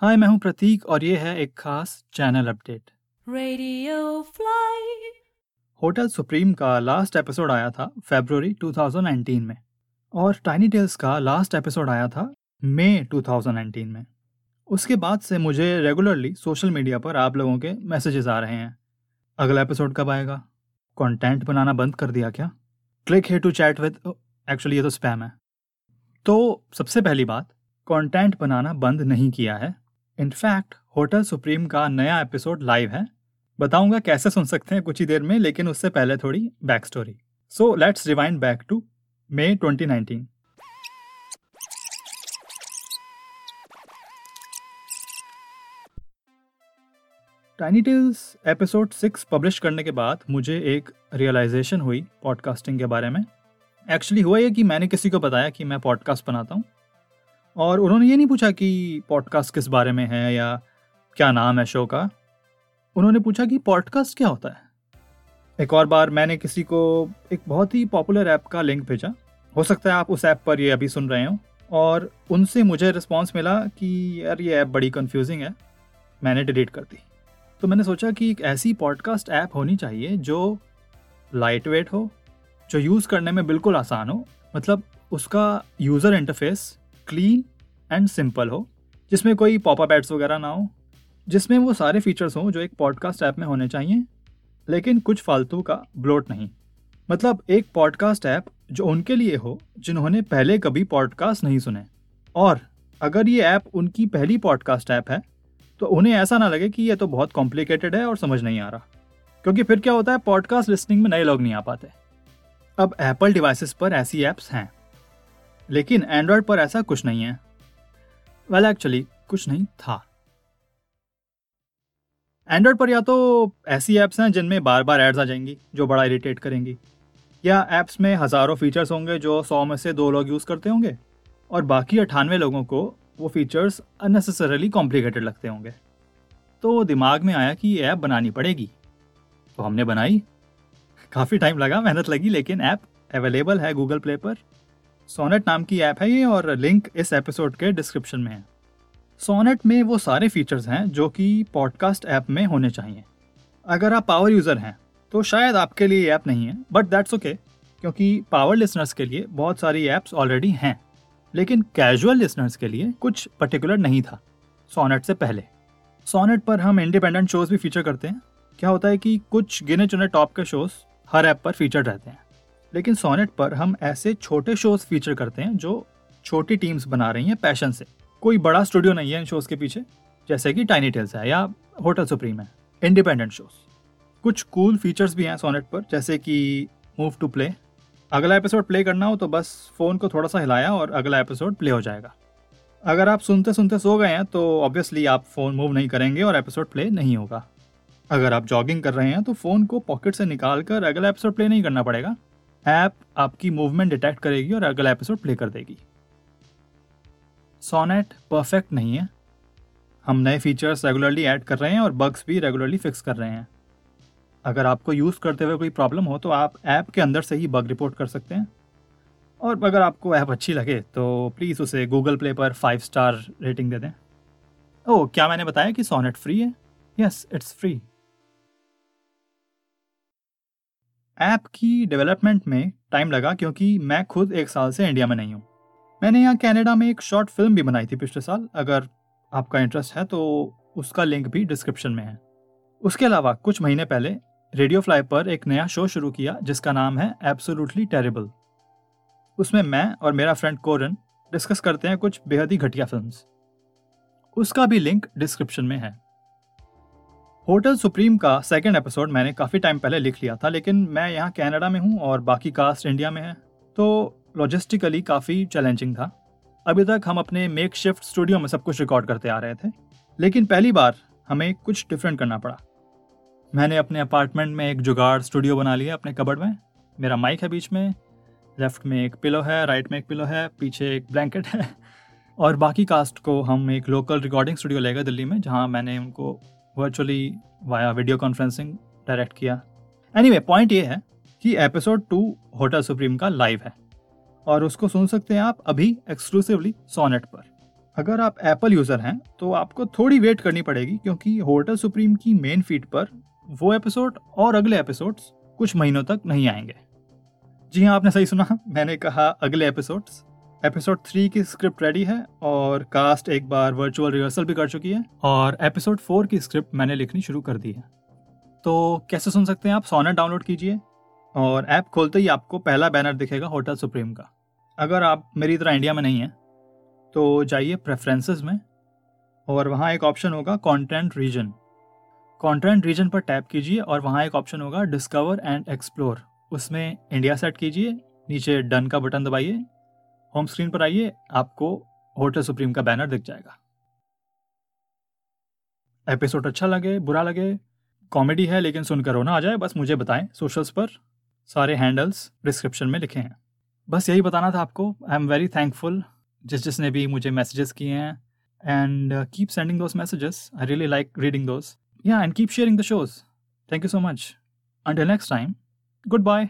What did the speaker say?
हाय मैं हूँ प्रतीक और ये है एक खास channel update. Radio Fly. Hotel Supreme का लास्ट एपिसोड आया था फरवरी 2019 में और टाइनी टेल्स का लास्ट एपिसोड आया था मई 2019 में। उसके बाद से मुझे रेगुलरली सोशल मीडिया पर आप लोगों के मैसेजेस आ रहे हैं। अगला एपिसोड कब आएगा? कंटेंट बनाना बंद कर दिया क्या? क्लिक है टू चैट विद एक्चुअली ये तो स्पैम है। तो सबसे पहली बात कंटेंट बनाना बंद नहीं किया है। इनफैक्ट होटल सुप्रीम का नया एपिसोड लाइव है। बताऊँगा कैसे सुन सकते हैं कुछ ही देर में, लेकिन उससे पहले थोड़ी back story so let's rewind back to May 2019 Tiny Tales episode six publish करने के बाद मुझे एक रियलाइजेशन हुई पॉडकास्टिंग के बारे में। एक्चुअली हुआ ये कि मैंने किसी को बताया कि मैं पॉडकास्ट बनाता हूँ। और उन्होंने ये नहीं पूछा कि पॉडकास्ट किस बारे में है या क्या नाम है शो का? उन्होंने पूछा कि पॉडकास्ट क्या होता है? एक और बार मैंने किसी को एक बहुत ही पॉपुलर ऐप का लिंक भेजा। हो सकता है आप उस ऐप पर ये अभी सुन रहे हो और उनसे मुझे रिस्पॉन्स मिला कि यार ये ऐप बड़ी कन्फ्यूजिंग है। मैंने डिलीट कर दी। तो मैंने सोचा कि एक ऐसी पॉडकास्ट ऐप होनी चाहिए जो लाइट वेट हो, जो यूज़ करने में बिल्कुल आसान हो। मतलब उसका user interface clean and simple हो, जिसमें कोई पॉपअप एड्स वगैरह ना हो, जिसमें वो सारे फीचर्स हों जो एक पॉडकास्ट ऐप में होने चाहिए, लेकिन कुछ फालतू का ब्लोट नहीं। मतलब एक पॉडकास्ट ऐप जो उनके लिए हो, जिन्होंने पहले कभी पॉडकास्ट नहीं सुने। और अगर ये ऐप उनकी पहली पॉडकास्ट ऐप है तो उन्हें ऐसा ना लगे कि ये तो बहुत कॉम्प्लिकेटेड है और समझ नहीं आ रहा। क्योंकि फिर क्या होता है पॉडकास्ट लिसनिंग में नए लोग नहीं आ पाते। अब एप्पल डिवाइसेस पर ऐसी ऐप्स हैं। लेकिन एंड्रॉयड पर ऐसा कुछ नहीं है। वेल well, एक्चुअली कुछ नहीं था। एंड्रॉयड पर या तो ऐसी ऐप्स हैं जिनमें बार बार एड्स आ जाएँगी जो बड़ा इरिटेट करेंगी या ऐप्स में हज़ारों फीचर्स होंगे जो सौ में से दो लोग यूज़ करते होंगे और बाकी अठानवे लोगों को वो फीचर्स अननेसेसरली कॉम्प्लिकेटेड लगते होंगे। तो दिमाग में आया कि ये ऐप बनानी पड़ेगी। तो हमने बनाई। काफ़ी टाइम लगा मेहनत लगी लेकिन ऐप अवेलेबल है गूगल प्ले पर। सोनेट नाम की ऐप है ये और लिंक इस एपिसोड के डिस्क्रिप्शन में है। सोनेट में वो सारे फीचर्स हैं जो कि पॉडकास्ट ऐप में होने चाहिए। अगर आप पावर यूज़र हैं तो शायद आपके लिए ऐप नहीं है बट दैट्स ओके क्योंकि पावर लिसनर्स के लिए बहुत सारी ऐप्स ऑलरेडी हैं। लेकिन कैजुअल लिसनर्स के लिए कुछ पर्टिकुलर नहीं था सोनेट से पहले। सोनेट पर हम इंडिपेंडेंट शोज़ भी फीचर करते हैं। क्या होता है कि कुछ गिने चुने टॉप के शोज़ हर ऐप पर फीचर रहते हैं। लेकिन सोनेट पर हम ऐसे छोटे शोज़ फीचर करते हैं जो छोटी टीम्स बना रही हैं पैशन से। कोई बड़ा स्टूडियो नहीं है इन शोज़ के पीछे, जैसे कि टाइनी टेल्स है या होटल सुप्रीम है इंडिपेंडेंट शोज़ कुछ कूल फीचर्स भी हैं सोनेट पर, जैसे कि मूव टू प्ले अगला एपिसोड प्ले करना हो तो बस फ़ोन को थोड़ा सा हिलाया और अगला एपिसोड प्ले हो जाएगा। अगर आप सुनते सुनते सो गए हैं तो ऑब्वियसली आप फ़ोन मूव नहीं करेंगे और एपिसोड प्ले नहीं होगा। अगर आप जॉगिंग कर रहे हैं तो फ़ोन को पॉकेट से निकाल कर अगला एपिसोड प्ले नहीं करना पड़ेगा। ऐप आपकी मूवमेंट डिटेक्ट करेगी और अगला एपिसोड प्ले कर देगी। सोनेट परफेक्ट नहीं है। हम नए फीचर्स रेगुलरली ऐड कर रहे हैं और बग्स भी रेगुलरली फिक्स कर रहे हैं। अगर आपको यूज़ करते हुए कोई प्रॉब्लम हो तो आप ऐप के अंदर से ही बग रिपोर्ट कर सकते हैं। और अगर आपको ऐप अच्छी लगे तो प्लीज़ उसे गूगल प्ले पर फाइव स्टार रेटिंग दे दें। ओह क्या मैंने बताया कि सोनेट फ्री है? यस इट्स फ्री ऐप की डेवलपमेंट में टाइम लगा क्योंकि मैं खुद एक साल से इंडिया में नहीं हूँ। मैंने यहाँ कनाडा में एक शॉर्ट फ़िल्म भी बनाई थी पिछले साल, अगर आपका इंटरेस्ट है तो उसका लिंक भी डिस्क्रिप्शन में है। उसके अलावा कुछ महीने पहले रेडियो फ्लाई पर एक नया शो शुरू किया, जिसका नाम है एब्सोल्युटली टेरेबल उसमें मैं और मेरा फ्रेंड कोरन डिस्कस करते हैं कुछ बेहद ही घटिया फ़िल्म उसका भी लिंक डिस्क्रिप्शन में है। होटल सुप्रीम का सेकेंड एपिसोड मैंने काफ़ी टाइम पहले लिख लिया था, लेकिन मैं यहाँ कनाडा में हूँ और बाकी कास्ट इंडिया में है तो लॉजिस्टिकली काफ़ी चैलेंजिंग था। अभी तक हम अपने मेक शिफ्ट स्टूडियो में सब कुछ रिकॉर्ड करते आ रहे थे, लेकिन पहली बार हमें कुछ डिफरेंट करना पड़ा। मैंने अपने अपार्टमेंट में एक जुगाड़ स्टूडियो बना लिया अपने कबड़ में, मेरा माइक है बीच में लेफ़्ट में एक पिलो है राइट में एक पिलो है, पीछे एक ब्लैंकेट है, और बाकी कास्ट को हम एक लोकल रिकॉर्डिंग स्टूडियो ले गए दिल्ली में, जहाँ मैंने उनको virtually via video conferencing direct किया। एनी anyway, पॉइंट ये है कि एपिसोड टू होटल सुप्रीम का लाइव है। और उसको सुन सकते हैं आप अभी एक्सक्लूसिवली सोनेट पर। अगर आप एप्पल यूज़र हैं तो आपको थोड़ी वेट करनी पड़ेगी क्योंकि होटल सुप्रीम की मेन फ़ीड पर वो एपिसोड और अगले एपिसोड्स कुछ महीनों तक नहीं आएँगे। जी हाँ आपने सही सुना। मैंने कहा अगले एपिसोड्स एपिसोड थ्री की स्क्रिप्ट रेडी है और कास्ट एक बार वर्चुअल रिहर्सल भी कर चुकी है और एपिसोड फोर की स्क्रिप्ट मैंने लिखनी शुरू कर दी है। तो कैसे सुन सकते हैं आप? सोनर डाउनलोड कीजिए और ऐप खोलते ही आपको पहला बैनर दिखेगा होटल सुप्रीम का। अगर आप मेरी तरह इंडिया में नहीं हैं तो जाइए प्रेफरेंसेस में और वहाँ एक ऑप्शन होगा कंटेंट रीजन कंटेंट रीजन पर टैप कीजिए और वहाँ एक ऑप्शन होगा डिस्कवर एंड एक्सप्लोर उसमें इंडिया सेट कीजिए, नीचे डन का बटन दबाइए। होम स्क्रीन पर आइए, आपको होटल सुप्रीम का बैनर दिख जाएगा। एपिसोड अच्छा लगे, बुरा लगे कॉमेडी है, लेकिन सुनकर रोना आ जाए, बस मुझे बताएँ सोशल्स पर सारे हैंडल्स डिस्क्रिप्शन में लिखे हैं। बस यही बताना था आपको आई एम वेरी थैंकफुल जिस जिसने भी मुझे मैसेजेस किए हैं and keep sending those messages I really like reading those yeah and keep sharing the shows thank you so much until next time goodbye